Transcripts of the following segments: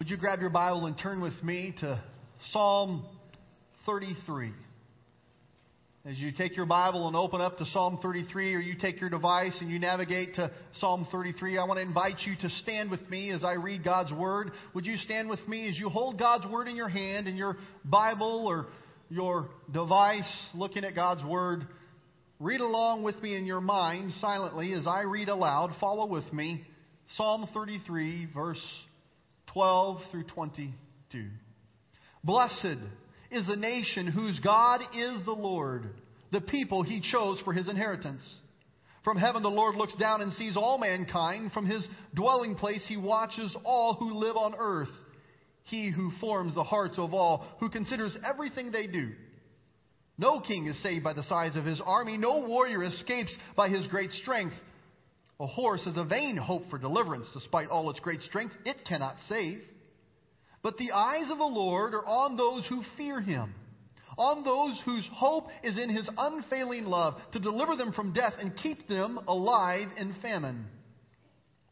Would you grab your Bible and turn with me to Psalm 33? As you take your Bible and open up to Psalm 33, or you take your device and you navigate to Psalm 33, I want to invite you to stand with me as I read God's Word. Would you stand with me as you hold God's Word in your hand and your Bible or your device looking at God's Word? Read along with me in your mind silently as I read aloud. Follow with me. Psalm 33, verse 12 through 22. Blessed is the nation whose God is the Lord, the people he chose for his inheritance. From heaven the Lord looks down and sees all mankind. From his dwelling place he watches all who live on earth. He who forms the hearts of all, who considers everything they do. No king is saved by the size of his army. No warrior escapes by his great strength. A horse is a vain hope for deliverance. Despite all its great strength, it cannot save. But the eyes of the Lord are on those who fear him, on those whose hope is in his unfailing love, to deliver them from death and keep them alive in famine.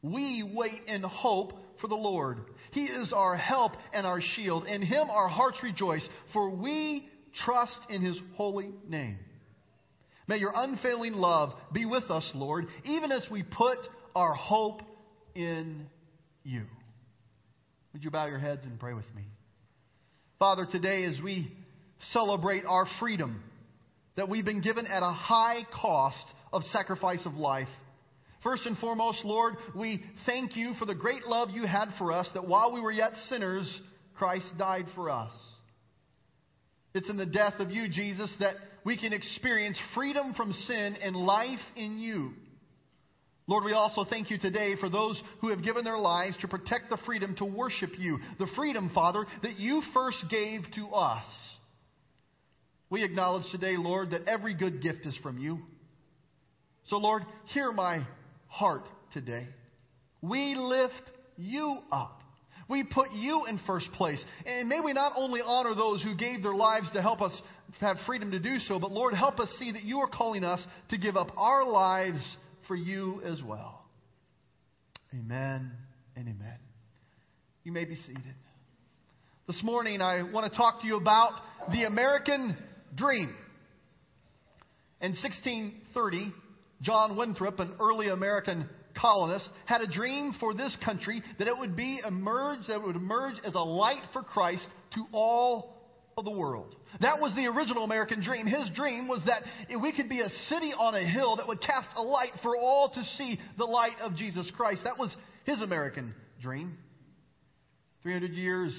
We wait in hope for the Lord. He is our help and our shield. In him our hearts rejoice, for we trust in his holy name. May your unfailing love be with us, Lord, even as we put our hope in you. Would you bow your heads and pray with me? Father, today as we celebrate our freedom that we've been given at a high cost of sacrifice of life, First and foremost, Lord, we thank you for the great love you had for us, that while we were yet sinners, Christ died for us. It's in the death of you, Jesus, that we can experience freedom from sin and life in you. Lord, we also thank you today for those who have given their lives to protect the freedom to worship you. The freedom, Father, that you first gave to us. We acknowledge today, Lord, that every good gift is from you. So, Lord, hear my heart today. We lift you up. We put you in first place. And may we not only honor those who gave their lives to help us have freedom to do so, but Lord, help us see that you are calling us to give up our lives for you as well. Amen and amen. You may be seated. This morning, I want to talk to you about the American dream. In 1630, John Winthrop, an early American colonists had a dream for this country that it would be emerge that it would emerge as a light for Christ to all of the world. That was the original American dream. His dream was that we could be a city on a hill that would cast a light for all to see the light of Jesus Christ. That was his American dream. 300 years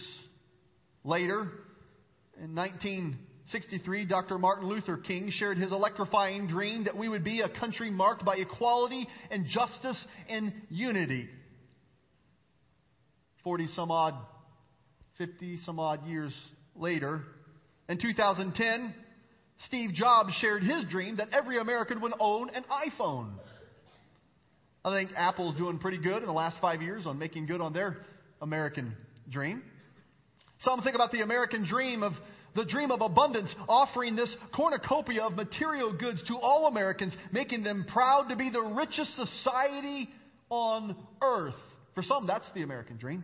later, in 19 63, Dr. Martin Luther King shared his electrifying dream that we would be a country marked by equality and justice and unity. 40 some odd, 50 some odd years later, in 2010, Steve Jobs shared his dream that every American would own an iPhone. I think Apple's doing pretty good in the last five years on making good on their American dream. Some think about the American dream of the dream of abundance, offering this cornucopia of material goods to all Americans, making them proud to be the richest society on earth. For some, that's the American dream.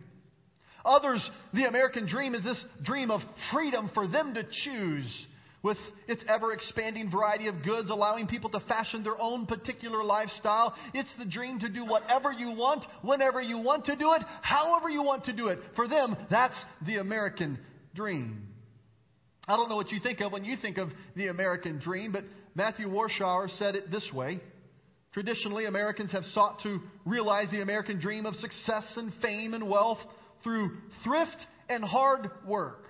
Others, the American dream is this dream of freedom for them to choose with its ever expanding variety of goods, allowing people to fashion their own particular lifestyle. It's the dream to do whatever you want, whenever you want to do it, however you want to do it. For them, that's the American dream. I don't know what you think of when you think of the American dream, but Matthew Warshauer said it this way. Traditionally, Americans have sought to realize the American dream of success and fame and wealth through thrift and hard work.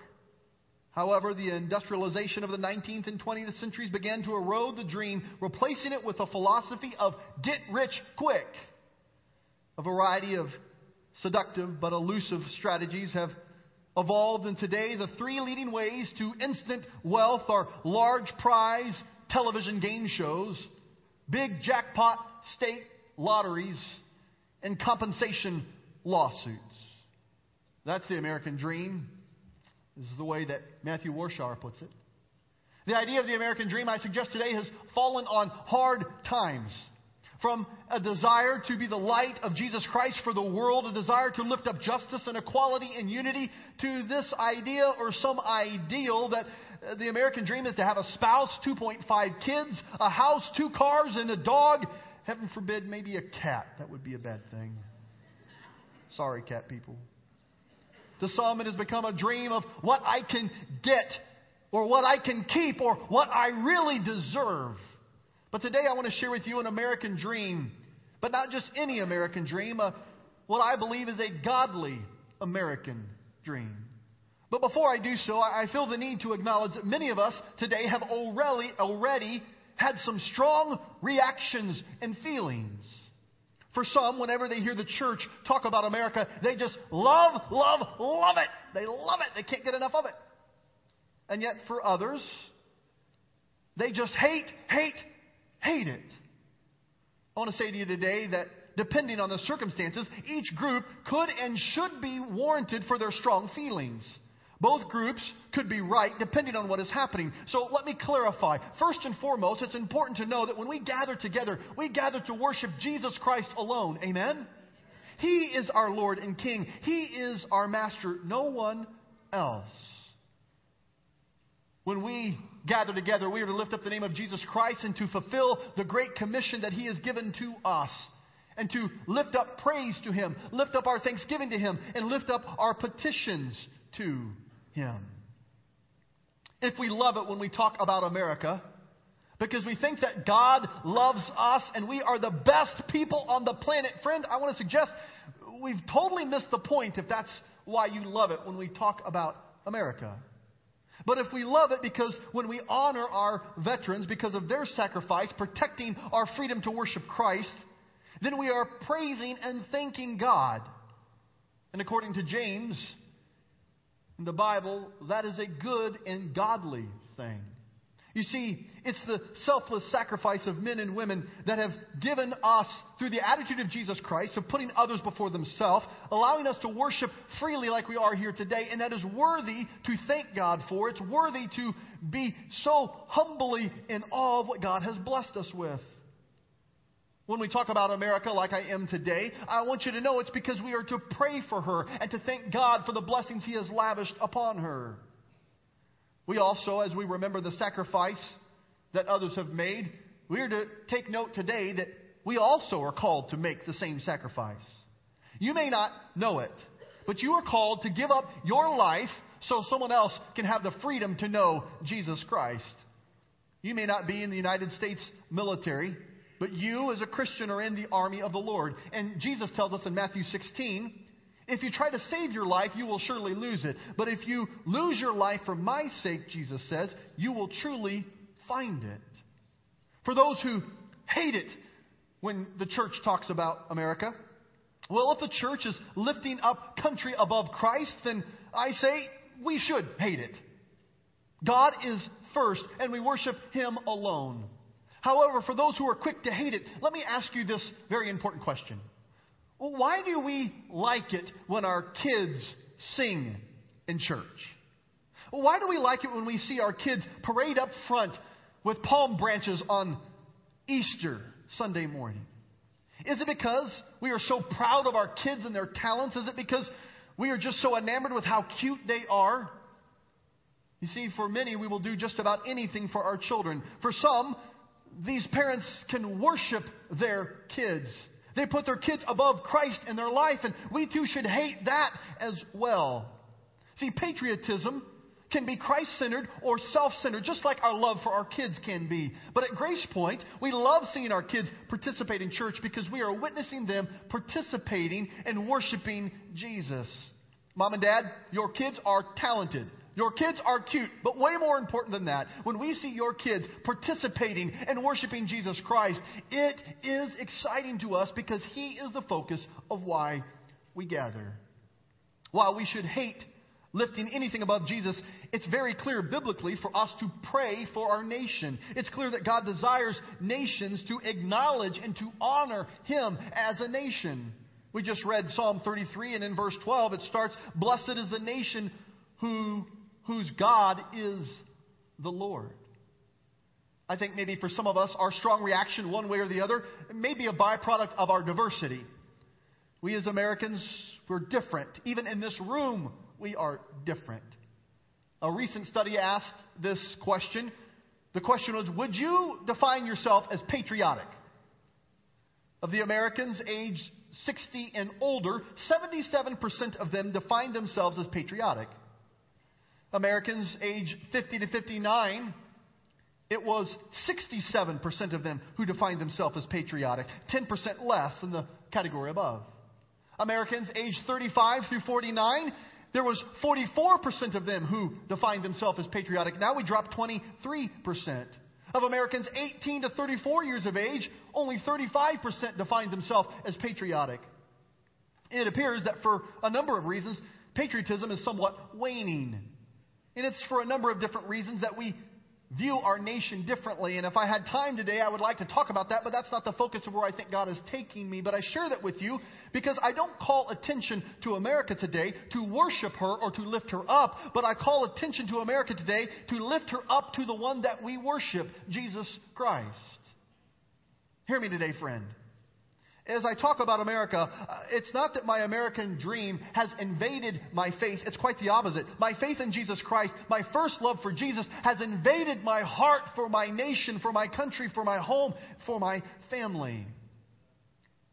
However, the industrialization of the 19th and 20th centuries began to erode the dream, replacing it with a philosophy of get rich quick. A variety of seductive but elusive strategies have evolved, and today the three leading ways to instant wealth are large prize television game shows, big jackpot state lotteries, and compensation lawsuits. That's the American dream. This is the way that Matthew Warshauer puts it. The idea of the American dream, I suggest today, has fallen on hard times. From a desire to be the light of Jesus Christ for the world, a desire to lift up justice and equality and unity, to this idea or some ideal that uh, the American dream is to have a spouse, 2.5 kids, a house, two cars, and a dog. Heaven forbid, maybe a cat. That would be a bad thing. Sorry, cat people. To some, it has become a dream of what I can get, or what I can keep, or what I really deserve. But today I want to share with you an American dream, but not just any American dream, uh, what I believe is a godly American dream. But before I do so, I feel the need to acknowledge that many of us today have already, already had some strong reactions and feelings. For some, whenever they hear the church talk about America, they just love, love, love it. They love it. They can't get enough of it. And yet for others, they just hate, hate, hate it. I want to say to you today that depending on the circumstances, each group could and should be warranted for their strong feelings. Both groups could be right depending on what is happening. So let me clarify. First and foremost, it's important to know that when we gather together, we gather to worship Jesus Christ alone. Amen? He is our Lord and King. He is our Master. No one else. When we gather together, we are to lift up the name of Jesus Christ and to fulfill the great commission that He has given to us. And to lift up praise to Him, lift up our thanksgiving to Him, and lift up our petitions to Him. If we love it when we talk about America, because we think that God loves us and we are the best people on the planet, friend, I want to suggest we've totally missed the point if that's why you love it when we talk about America. But if we love it because when we honor our veterans because of their sacrifice, protecting our freedom to worship Christ, then we are praising and thanking God. And according to James in the Bible, that is a good and godly thing. You see, it's the selfless sacrifice of men and women that have given us, through the attitude of Jesus Christ, of putting others before themselves, allowing us to worship freely like we are here today, and that is worthy to thank God for. It's worthy to be so humbly in awe of what God has blessed us with. When we talk about America like I am today, I want you to know it's because we are to pray for her and to thank God for the blessings He has lavished upon her. We also, as we remember the sacrifice that others have made, we are to take note today that we also are called to make the same sacrifice. You may not know it, but you are called to give up your life so someone else can have the freedom to know Jesus Christ. You may not be in the United States military, but you as a Christian are in the army of the Lord. And Jesus tells us in Matthew 16 if you try to save your life, you will surely lose it. But if you lose your life for my sake, Jesus says, you will truly find it. For those who hate it when the church talks about America, well, if the church is lifting up country above Christ, then I say we should hate it. God is first, and we worship Him alone. However, for those who are quick to hate it, let me ask you this very important question. Why do we like it when our kids sing in church? Why do we like it when we see our kids parade up front with palm branches on Easter Sunday morning? Is it because we are so proud of our kids and their talents? Is it because we are just so enamored with how cute they are? You see, for many, we will do just about anything for our children. For some, these parents can worship their kids. They put their kids above Christ in their life, and we too should hate that as well. See, patriotism can be Christ centered or self centered, just like our love for our kids can be. But at Grace Point, we love seeing our kids participate in church because we are witnessing them participating and worshiping Jesus. Mom and dad, your kids are talented. Your kids are cute, but way more important than that, when we see your kids participating and worshiping Jesus Christ, it is exciting to us because He is the focus of why we gather. While we should hate lifting anything above Jesus, it's very clear biblically for us to pray for our nation. It's clear that God desires nations to acknowledge and to honor Him as a nation. We just read Psalm 33, and in verse 12 it starts Blessed is the nation who whose God is the Lord. I think maybe for some of us, our strong reaction, one way or the other, may be a byproduct of our diversity. We as Americans, we're different. Even in this room, we are different. A recent study asked this question. The question was Would you define yourself as patriotic? Of the Americans aged 60 and older, 77% of them defined themselves as patriotic. Americans aged 50 to 59, it was 67% of them who defined themselves as patriotic, 10% less than the category above. Americans aged 35 through 49, there was 44% of them who defined themselves as patriotic. Now we dropped 23%. Of Americans 18 to 34 years of age, only 35% defined themselves as patriotic. It appears that for a number of reasons, patriotism is somewhat waning. And it's for a number of different reasons that we view our nation differently. And if I had time today, I would like to talk about that, but that's not the focus of where I think God is taking me. But I share that with you because I don't call attention to America today to worship her or to lift her up, but I call attention to America today to lift her up to the one that we worship, Jesus Christ. Hear me today, friend as I talk about America, uh, it's not that my American dream has invaded my faith. It's quite the opposite. My faith in Jesus Christ, my first love for Jesus, has invaded my heart for my nation, for my country, for my home, for my family.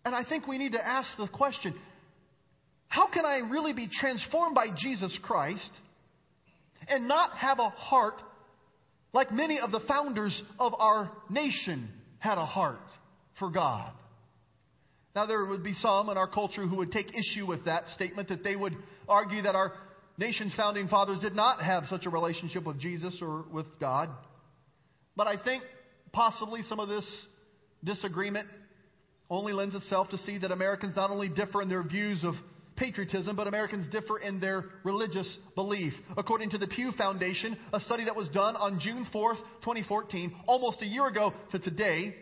And I think we need to ask the question how can I really be transformed by Jesus Christ and not have a heart like many of the founders of our nation had a heart for God? Now, there would be some in our culture who would take issue with that statement, that they would argue that our nation's founding fathers did not have such a relationship with Jesus or with God. But I think possibly some of this disagreement only lends itself to see that Americans not only differ in their views of patriotism, but Americans differ in their religious belief. According to the Pew Foundation, a study that was done on June 4th, 2014, almost a year ago to today,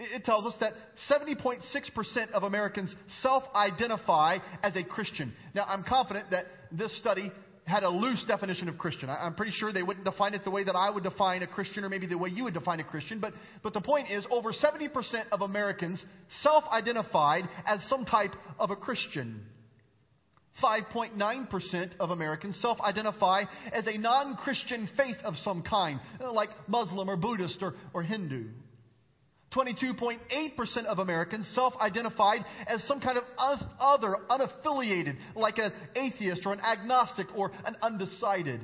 it tells us that 70.6% of Americans self identify as a Christian. Now, I'm confident that this study had a loose definition of Christian. I'm pretty sure they wouldn't define it the way that I would define a Christian or maybe the way you would define a Christian. But, but the point is, over 70% of Americans self identified as some type of a Christian. 5.9% of Americans self identify as a non Christian faith of some kind, like Muslim or Buddhist or, or Hindu. 22.8% of Americans self identified as some kind of other, unaffiliated, like an atheist or an agnostic or an undecided.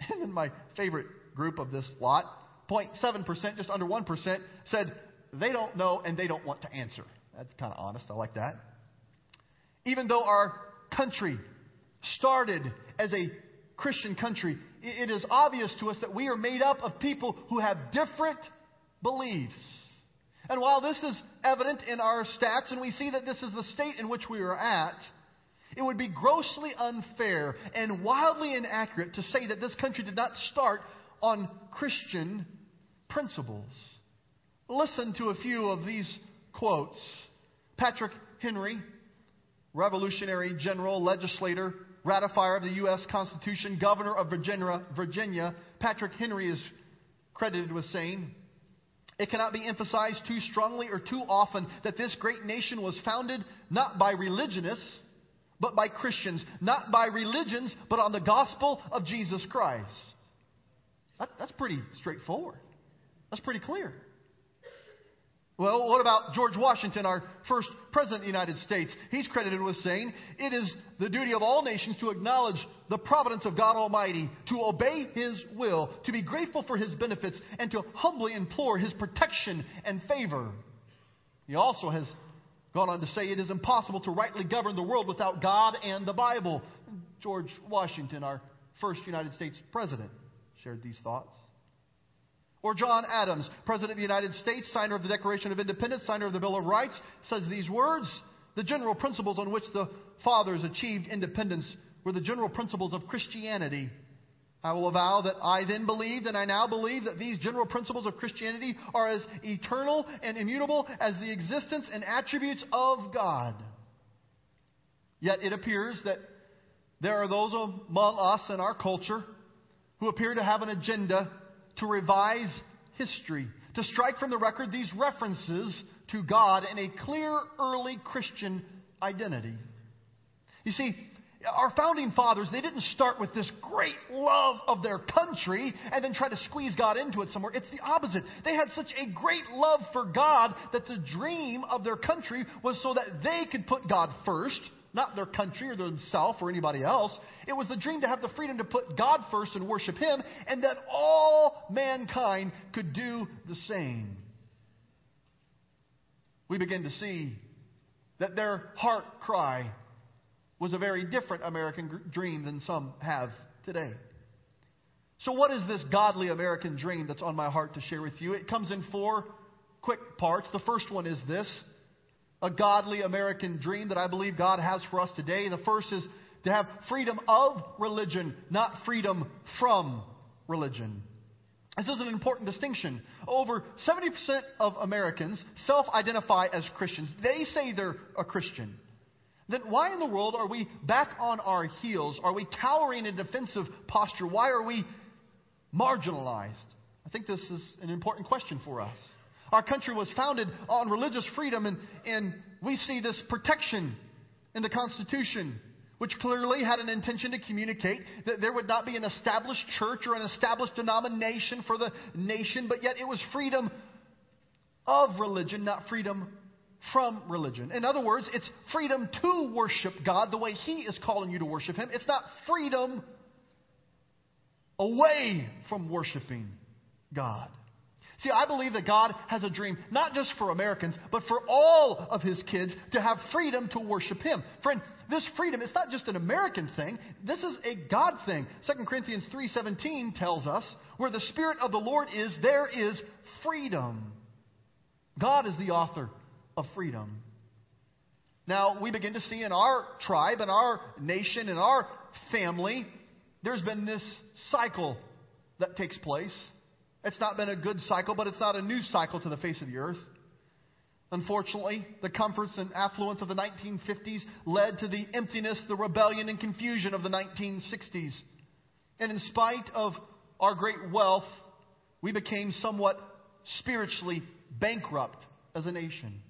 And then my favorite group of this lot, 0.7%, just under 1%, said they don't know and they don't want to answer. That's kind of honest. I like that. Even though our country started as a Christian country, it is obvious to us that we are made up of people who have different beliefs. And while this is evident in our stats, and we see that this is the state in which we are at, it would be grossly unfair and wildly inaccurate to say that this country did not start on Christian principles. Listen to a few of these quotes. Patrick Henry, revolutionary general, legislator, ratifier of the U.S. Constitution, governor of Virginia, Virginia, Patrick Henry is credited with saying, it cannot be emphasized too strongly or too often that this great nation was founded not by religionists, but by Christians. Not by religions, but on the gospel of Jesus Christ. That, that's pretty straightforward. That's pretty clear. Well, what about George Washington, our first president of the United States? He's credited with saying, It is the duty of all nations to acknowledge the providence of God Almighty, to obey His will, to be grateful for His benefits, and to humbly implore His protection and favor. He also has gone on to say, It is impossible to rightly govern the world without God and the Bible. George Washington, our first United States president, shared these thoughts. Or John Adams, President of the United States, signer of the Declaration of Independence, signer of the Bill of Rights, says these words The general principles on which the fathers achieved independence were the general principles of Christianity. I will avow that I then believed, and I now believe, that these general principles of Christianity are as eternal and immutable as the existence and attributes of God. Yet it appears that there are those among us in our culture who appear to have an agenda to revise history to strike from the record these references to God and a clear early Christian identity. You see, our founding fathers, they didn't start with this great love of their country and then try to squeeze God into it somewhere. It's the opposite. They had such a great love for God that the dream of their country was so that they could put God first, not their country or themselves or anybody else. It was the dream to have the freedom to put God first and worship Him, and that all mankind could do the same. We begin to see that their heart cry was a very different American dream than some have today. So, what is this godly American dream that's on my heart to share with you? It comes in four quick parts. The first one is this a godly American dream that I believe God has for us today. The first is to have freedom of religion, not freedom from religion. This is an important distinction. Over 70% of Americans self identify as Christians. They say they're a Christian then why in the world are we back on our heels? Are we cowering in defensive posture? Why are we marginalized? I think this is an important question for us. Our country was founded on religious freedom, and, and we see this protection in the Constitution, which clearly had an intention to communicate that there would not be an established church or an established denomination for the nation, but yet it was freedom of religion, not freedom from religion. In other words, it's freedom to worship God the way He is calling you to worship Him. It's not freedom away from worshiping God. See, I believe that God has a dream, not just for Americans, but for all of His kids to have freedom to worship Him. Friend, this freedom, it's not just an American thing. This is a God thing. 2 Corinthians 3.17 tells us, where the Spirit of the Lord is, there is freedom. God is the author of freedom. Now, we begin to see in our tribe, in our nation, in our family, there's been this cycle that takes place. It's not been a good cycle, but it's not a new cycle to the face of the earth. Unfortunately, the comforts and affluence of the 1950s led to the emptiness, the rebellion, and confusion of the 1960s. And in spite of our great wealth, we became somewhat spiritually bankrupt as a nation.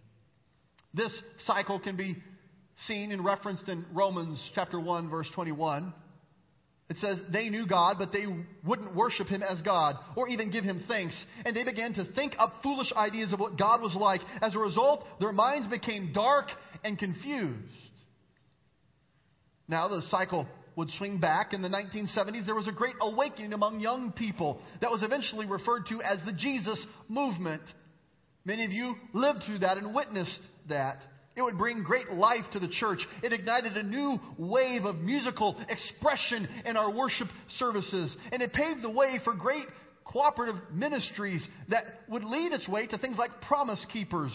This cycle can be seen and referenced in Romans chapter 1 verse 21. It says they knew God, but they wouldn't worship him as God or even give him thanks. And they began to think up foolish ideas of what God was like. As a result, their minds became dark and confused. Now the cycle would swing back. In the 1970s, there was a great awakening among young people that was eventually referred to as the Jesus movement. Many of you lived through that and witnessed that. It would bring great life to the church. It ignited a new wave of musical expression in our worship services. And it paved the way for great cooperative ministries that would lead its way to things like Promise Keepers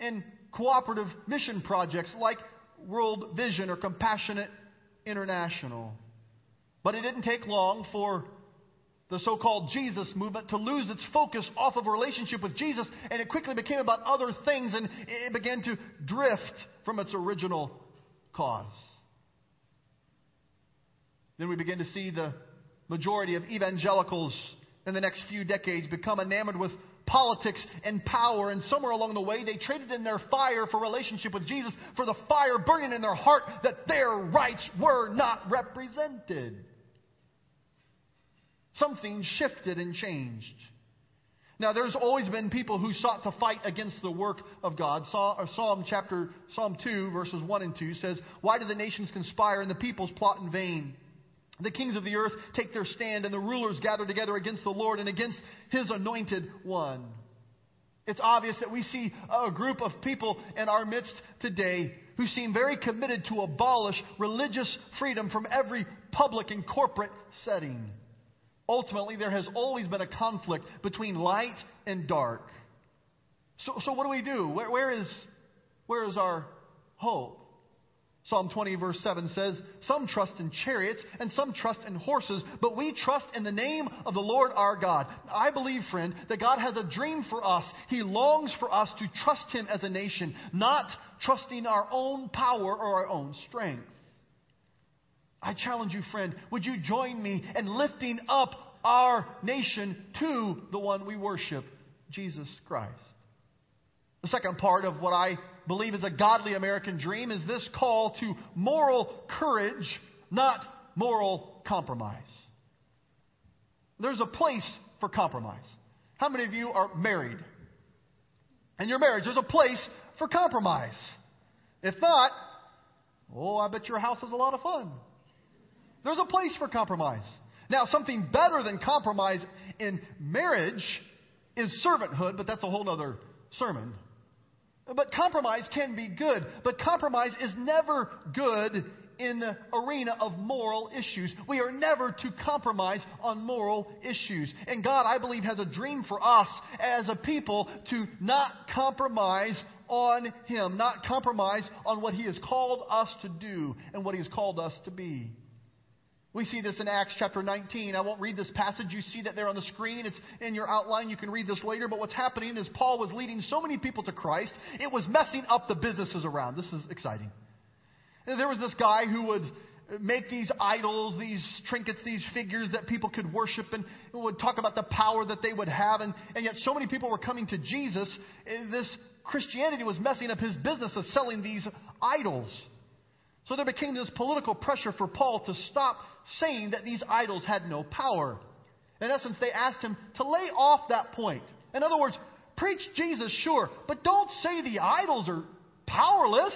and cooperative mission projects like World Vision or Compassionate International. But it didn't take long for the so called Jesus movement to lose its focus off of a relationship with Jesus, and it quickly became about other things and it began to drift from its original cause. Then we begin to see the majority of evangelicals in the next few decades become enamored with politics and power, and somewhere along the way they traded in their fire for relationship with Jesus for the fire burning in their heart that their rights were not represented. Something shifted and changed. Now, there's always been people who sought to fight against the work of God. Uh, Psalm chapter Psalm 2, verses 1 and 2 says, Why do the nations conspire and the peoples plot in vain? The kings of the earth take their stand, and the rulers gather together against the Lord and against his anointed one. It's obvious that we see a group of people in our midst today who seem very committed to abolish religious freedom from every public and corporate setting. Ultimately, there has always been a conflict between light and dark. So, so what do we do? Where, where, is, where is our hope? Psalm 20, verse 7 says, Some trust in chariots and some trust in horses, but we trust in the name of the Lord our God. I believe, friend, that God has a dream for us. He longs for us to trust Him as a nation, not trusting our own power or our own strength. I challenge you, friend, would you join me in lifting up our nation to the one we worship, Jesus Christ. The second part of what I believe is a godly American dream is this call to moral courage, not moral compromise. There's a place for compromise. How many of you are married? In your marriage, there's a place for compromise. If not, oh, I bet your house is a lot of fun. There's a place for compromise. Now, something better than compromise in marriage is servanthood, but that's a whole other sermon. But compromise can be good, but compromise is never good in the arena of moral issues. We are never to compromise on moral issues. And God, I believe, has a dream for us as a people to not compromise on Him, not compromise on what He has called us to do and what He has called us to be. We see this in Acts chapter 19. I won't read this passage. You see that there on the screen. It's in your outline. You can read this later. But what's happening is Paul was leading so many people to Christ, it was messing up the businesses around. This is exciting. There was this guy who would make these idols, these trinkets, these figures that people could worship and would talk about the power that they would have. And, and yet so many people were coming to Jesus. This Christianity was messing up his business of selling these idols. So there became this political pressure for Paul to stop saying that these idols had no power. In essence, they asked him to lay off that point. In other words, preach Jesus, sure, but don't say the idols are powerless.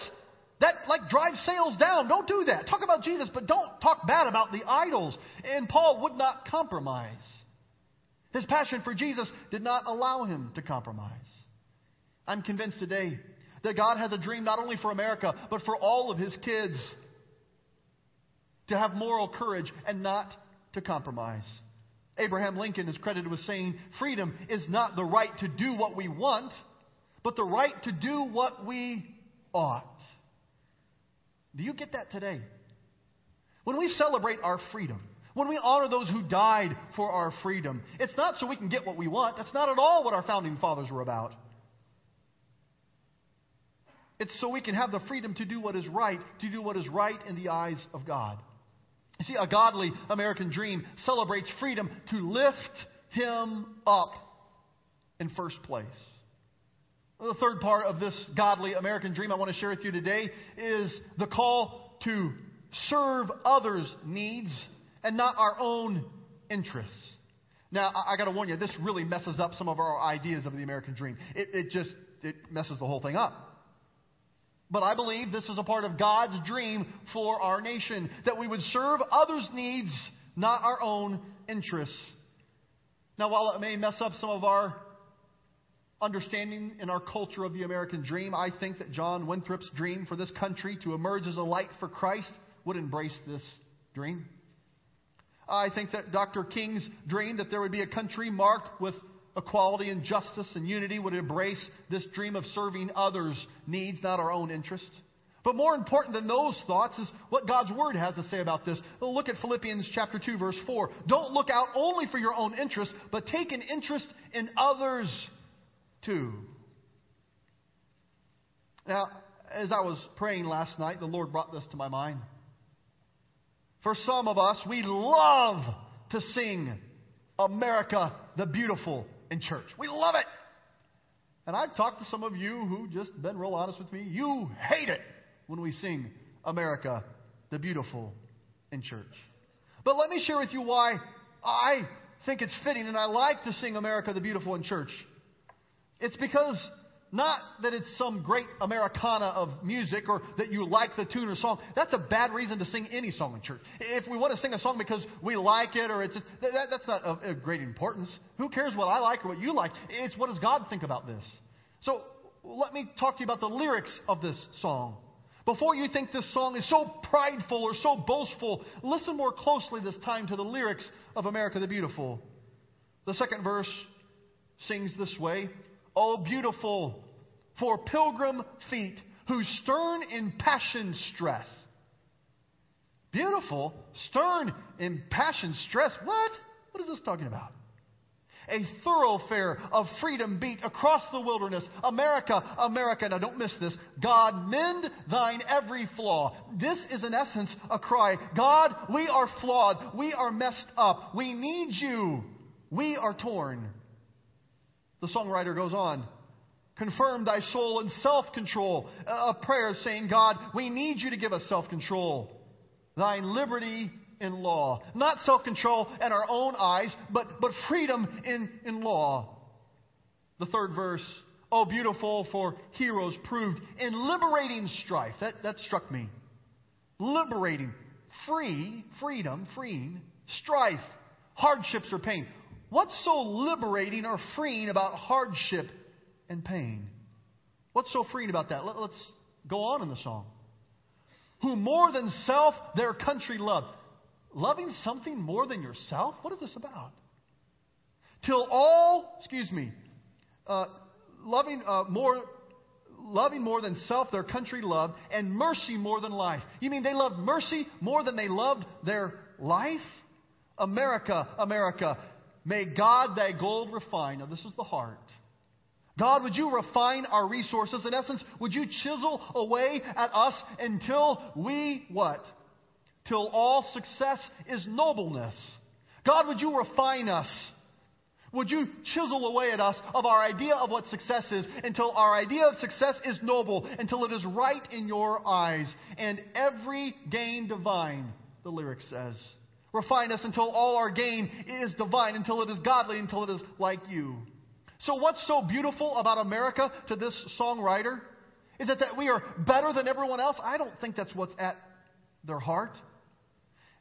That like drives sales down. Don't do that. Talk about Jesus, but don't talk bad about the idols. And Paul would not compromise. His passion for Jesus did not allow him to compromise. I'm convinced today that God has a dream not only for America, but for all of his kids to have moral courage and not to compromise. Abraham Lincoln is credited with saying, Freedom is not the right to do what we want, but the right to do what we ought. Do you get that today? When we celebrate our freedom, when we honor those who died for our freedom, it's not so we can get what we want. That's not at all what our founding fathers were about. It's so we can have the freedom to do what is right, to do what is right in the eyes of God. You see, a godly American dream celebrates freedom to lift Him up in first place. The third part of this godly American dream I want to share with you today is the call to serve others' needs and not our own interests. Now, I, I got to warn you, this really messes up some of our ideas of the American dream. It, it just it messes the whole thing up. But I believe this is a part of God's dream for our nation that we would serve others' needs, not our own interests. Now, while it may mess up some of our understanding in our culture of the American dream, I think that John Winthrop's dream for this country to emerge as a light for Christ would embrace this dream. I think that Dr. King's dream that there would be a country marked with equality and justice and unity would embrace this dream of serving others' needs, not our own interests. But more important than those thoughts is what God's Word has to say about this. Look at Philippians chapter 2, verse 4. Don't look out only for your own interest, but take an interest in others too. Now, as I was praying last night, the Lord brought this to my mind. For some of us, we love to sing America the Beautiful in church. We love it. And I've talked to some of you who just been real honest with me. You hate it when we sing America the Beautiful in church. But let me share with you why I think it's fitting and I like to sing America the Beautiful in church. It's because not that it's some great Americana of music or that you like the tune or song. That's a bad reason to sing any song in church. If we want to sing a song because we like it or it's just, that, that's not of, of great importance. Who cares what I like or what you like? It's what does God think about this? So let me talk to you about the lyrics of this song. Before you think this song is so prideful or so boastful, listen more closely this time to the lyrics of America the Beautiful. The second verse sings this way Oh, beautiful for pilgrim feet who stern impassioned stress. Beautiful, stern, impassioned stress. What? What is this talking about? a thoroughfare of freedom beat across the wilderness. America, America. Now don't miss this. God, mend thine every flaw. This is in essence a cry. God, we are flawed. We are messed up. We need you. We are torn. The songwriter goes on. Confirm thy soul in self control. A prayer saying, God, we need you to give us self control. Thine liberty in law. Not self control in our own eyes, but, but freedom in, in law. The third verse, oh, beautiful for heroes proved in liberating strife. That, that struck me. Liberating, free, freedom, freeing, strife, hardships or pain. What's so liberating or freeing about hardship and pain? What's so freeing about that? Let, us go on in the song. Who more than self their country loved. Loving something more than yourself? What is this about? Till all, excuse me, uh, loving uh, more, loving more than self their country loved, and mercy more than life. You mean they loved mercy more than they loved their life? America, America, may God thy gold refine. Now this is the heart. God, would you refine our resources? In essence, would you chisel away at us until we what? till all success is nobleness. God, would you refine us? Would you chisel away at us of our idea of what success is until our idea of success is noble, until it is right in your eyes, and every gain divine, the lyric says. Refine us until all our gain is divine, until it is godly, until it is like you. So, what's so beautiful about America to this songwriter? Is it that we are better than everyone else? I don't think that's what's at their heart.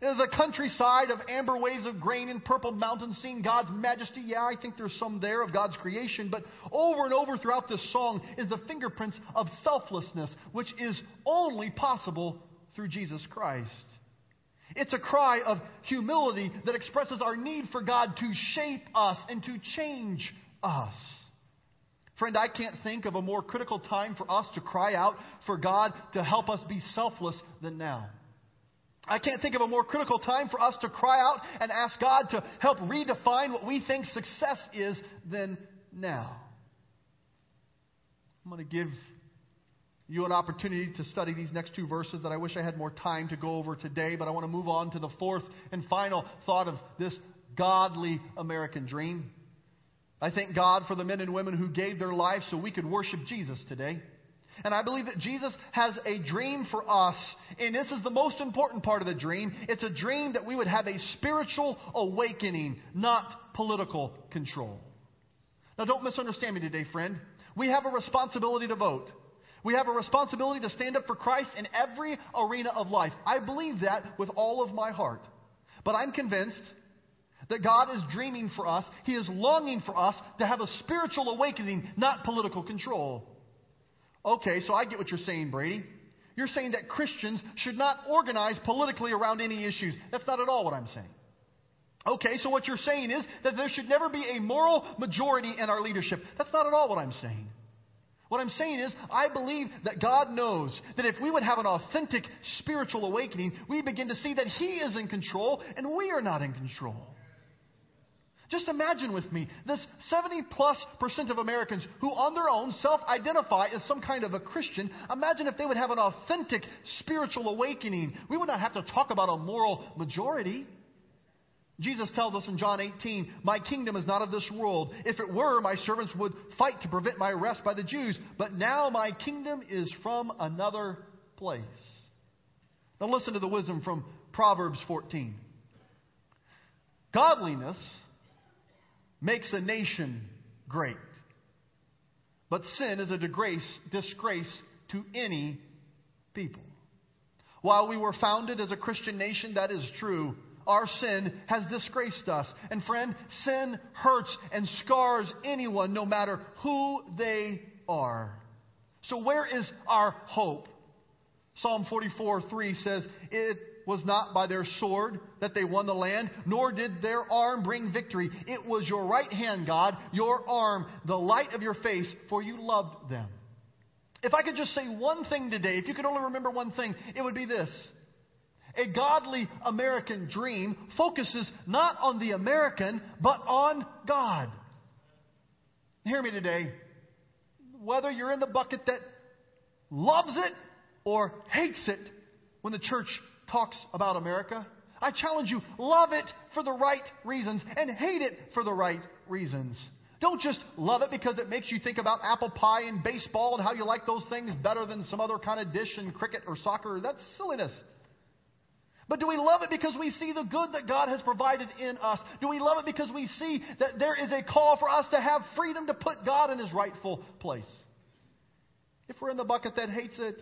The countryside of amber waves of grain and purple mountains, seeing God's majesty. Yeah, I think there's some there of God's creation, but over and over throughout this song is the fingerprints of selflessness, which is only possible through Jesus Christ. It's a cry of humility that expresses our need for God to shape us and to change us. Friend, I can't think of a more critical time for us to cry out for God to help us be selfless than now. I can't think of a more critical time for us to cry out and ask God to help redefine what we think success is than now. I'm going to give you an opportunity to study these next two verses that I wish I had more time to go over today, but I want to move on to the fourth and final thought of this godly American dream. I thank God for the men and women who gave their lives so we could worship Jesus today. And I believe that Jesus has a dream for us. And this is the most important part of the dream. It's a dream that we would have a spiritual awakening, not political control. Now, don't misunderstand me today, friend. We have a responsibility to vote. We have a responsibility to stand up for Christ in every arena of life. I believe that with all of my heart. But I'm convinced that God is dreaming for us. He is longing for us to have a spiritual awakening, not political control. Okay, so I get what you're saying, Brady. You're saying that Christians should not organize politically around any issues. That's not at all what I'm saying. Okay, so what you're saying is that there should never be a moral majority in our leadership. That's not at all what I'm saying. What I'm saying is, I believe that God knows that if we would have an authentic spiritual awakening, we begin to see that He is in control and we are not in control. Just imagine with me this 70 plus percent of Americans who, on their own, self identify as some kind of a Christian. Imagine if they would have an authentic spiritual awakening. We would not have to talk about a moral majority. Jesus tells us in John 18, My kingdom is not of this world. If it were, my servants would fight to prevent my arrest by the Jews. But now my kingdom is from another place. Now listen to the wisdom from Proverbs 14. Godliness makes a nation great. But sin is a disgrace, disgrace to any people. While we were founded as a Christian nation, that is true. Our sin has disgraced us. And friend, sin hurts and scars anyone, no matter who they are. So, where is our hope? Psalm 44 3 says, It was not by their sword that they won the land, nor did their arm bring victory. It was your right hand, God, your arm, the light of your face, for you loved them. If I could just say one thing today, if you could only remember one thing, it would be this. A godly American dream focuses not on the American, but on God. Hear me today. Whether you're in the bucket that loves it or hates it when the church talks about America, I challenge you, love it for the right reasons and hate it for the right reasons. Don't just love it because it makes you think about apple pie and baseball and how you like those things better than some other kind of dish and cricket or soccer. That's silliness. But do we love it because we see the good that God has provided in us? Do we love it because we see that there is a call for us to have freedom to put God in his rightful place? If we're in the bucket that hates it,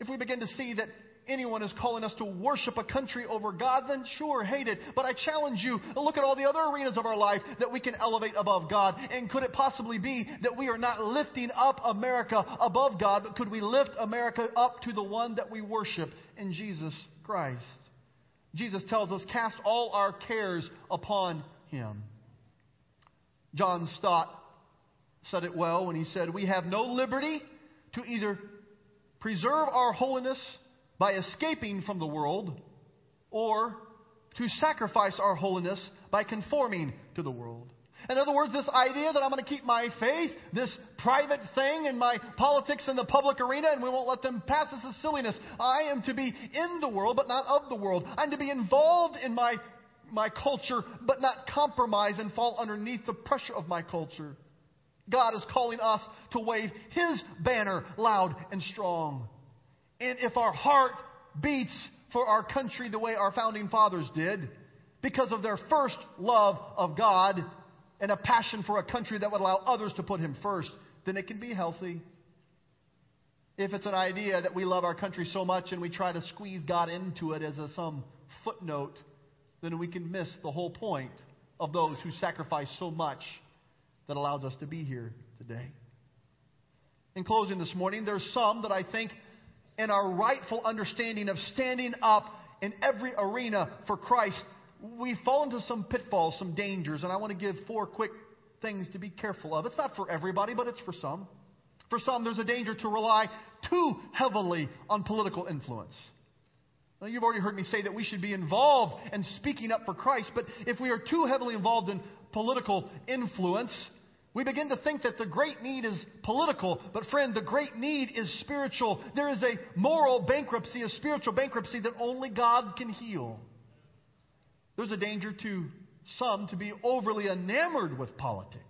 if we begin to see that anyone is calling us to worship a country over God, then sure, hate it. But I challenge you, look at all the other arenas of our life that we can elevate above God. And could it possibly be that we are not lifting up America above God, but could we lift America up to the one that we worship in Jesus Christ? Jesus tells us, cast all our cares upon him. John Stott said it well when he said, We have no liberty to either preserve our holiness by escaping from the world or to sacrifice our holiness by conforming to the world. In other words, this idea that I'm going to keep my faith, this private thing in my politics in the public arena, and we won't let them pass this as silliness. I am to be in the world, but not of the world. I'm to be involved in my, my culture, but not compromise and fall underneath the pressure of my culture. God is calling us to wave His banner loud and strong. And if our heart beats for our country the way our founding fathers did, because of their first love of God and a passion for a country that would allow others to put Him first, then it can be healthy. If it's an idea that we love our country so much and we try to squeeze God into it as a, some footnote, then we can miss the whole point of those who sacrifice so much that allows us to be here today. In closing this morning, there's some that I think, in our rightful understanding of standing up in every arena for Christ, we fall into some pitfalls, some dangers, and I want to give four quick things to be careful of. It's not for everybody, but it's for some. For some, there's a danger to rely too heavily on political influence. Now, you've already heard me say that we should be involved in speaking up for Christ, but if we are too heavily involved in political influence, we begin to think that the great need is political, but friend, the great need is spiritual. There is a moral bankruptcy, a spiritual bankruptcy that only God can heal. There's a danger to some to be overly enamored with politics.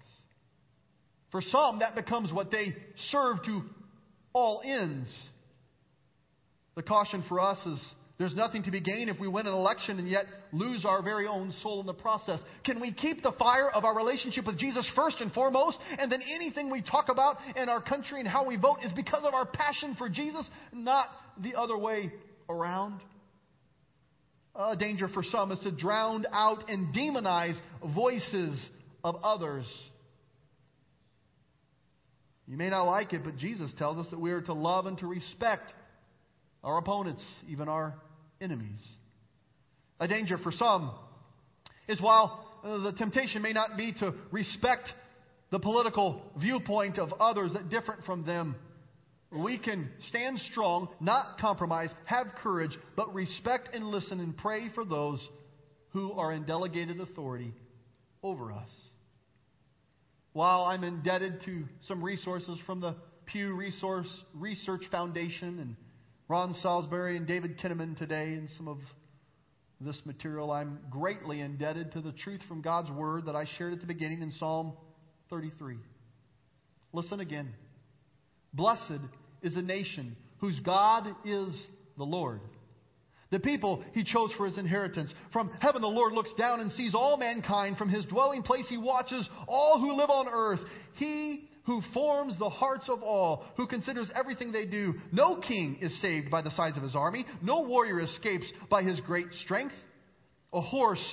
For some, that becomes what they serve to all ends. The caution for us is there's nothing to be gained if we win an election and yet lose our very own soul in the process. Can we keep the fire of our relationship with Jesus first and foremost, and then anything we talk about in our country and how we vote is because of our passion for Jesus, not the other way around? A danger for some is to drown out and demonize voices of others. You may not like it, but Jesus tells us that we are to love and to respect our opponents, even our enemies. A danger for some is while uh, the temptation may not be to respect the political viewpoint of others that different from them, we can stand strong, not compromise, have courage, but respect and listen and pray for those who are in delegated authority over us. While I'm indebted to some resources from the Pew Resource Research Foundation and Ron Salisbury and David Kinnaman today and some of this material, I'm greatly indebted to the truth from God's Word that I shared at the beginning in Psalm 33. Listen again. Blessed is a nation whose God is the Lord. The people he chose for his inheritance. From heaven, the Lord looks down and sees all mankind. From his dwelling place, he watches all who live on earth. He who forms the hearts of all, who considers everything they do. No king is saved by the size of his army. No warrior escapes by his great strength. A horse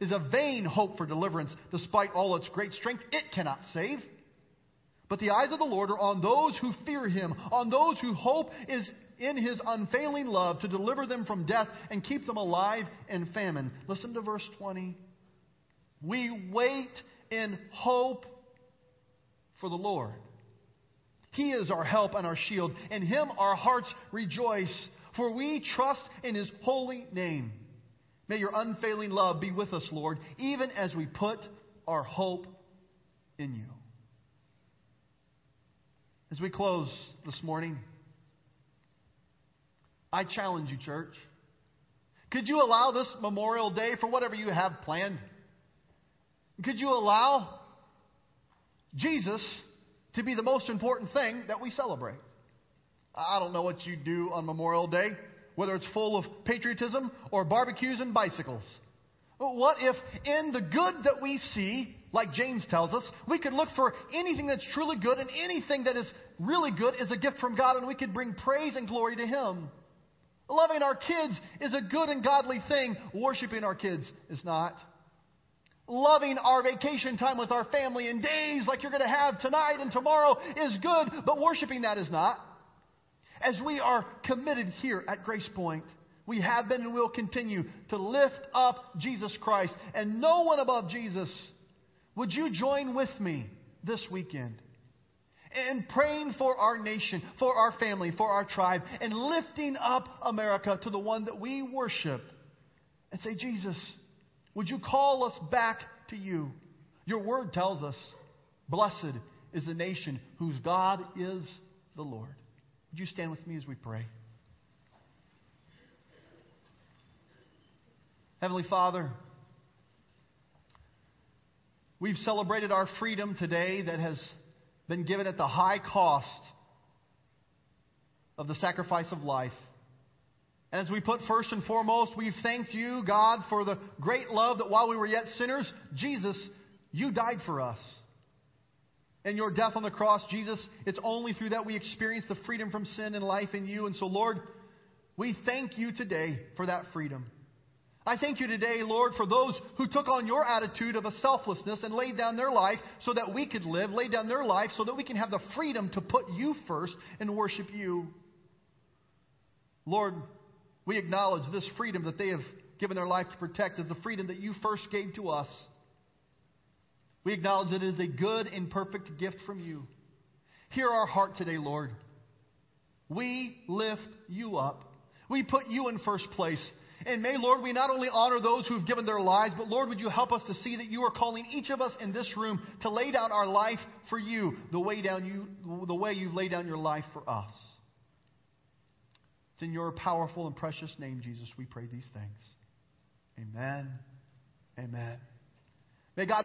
is a vain hope for deliverance. Despite all its great strength, it cannot save. But the eyes of the Lord are on those who fear him, on those who hope is in his unfailing love to deliver them from death and keep them alive in famine. Listen to verse 20. We wait in hope for the Lord. He is our help and our shield. In him our hearts rejoice, for we trust in his holy name. May your unfailing love be with us, Lord, even as we put our hope in you. As we close this morning, I challenge you, church. Could you allow this Memorial Day for whatever you have planned? Could you allow Jesus to be the most important thing that we celebrate? I don't know what you do on Memorial Day, whether it's full of patriotism or barbecues and bicycles. What if in the good that we see, like James tells us, we could look for anything that's truly good and anything that is really good is a gift from God and we could bring praise and glory to Him? Loving our kids is a good and godly thing. Worshiping our kids is not. Loving our vacation time with our family and days like you're going to have tonight and tomorrow is good, but worshiping that is not. As we are committed here at Grace Point, we have been and will continue to lift up Jesus Christ and no one above Jesus. Would you join with me this weekend in praying for our nation, for our family, for our tribe, and lifting up America to the one that we worship and say, Jesus, would you call us back to you? Your word tells us, blessed is the nation whose God is the Lord. Would you stand with me as we pray? Heavenly Father, we've celebrated our freedom today that has been given at the high cost of the sacrifice of life. And as we put first and foremost, we thank you, God, for the great love that while we were yet sinners, Jesus, you died for us. And your death on the cross, Jesus, it's only through that we experience the freedom from sin and life in you. And so, Lord, we thank you today for that freedom. I thank you today, Lord, for those who took on your attitude of a selflessness and laid down their life so that we could live, laid down their life so that we can have the freedom to put you first and worship you. Lord, we acknowledge this freedom that they have given their life to protect as the freedom that you first gave to us. We acknowledge that it is a good and perfect gift from you. Hear our heart today, Lord. We lift you up. We put you in first place. And may, Lord, we not only honor those who have given their lives, but Lord, would you help us to see that you are calling each of us in this room to lay down our life for you, the way down you, the way you've laid down your life for us. It's in your powerful and precious name, Jesus, we pray these things. Amen. Amen. May God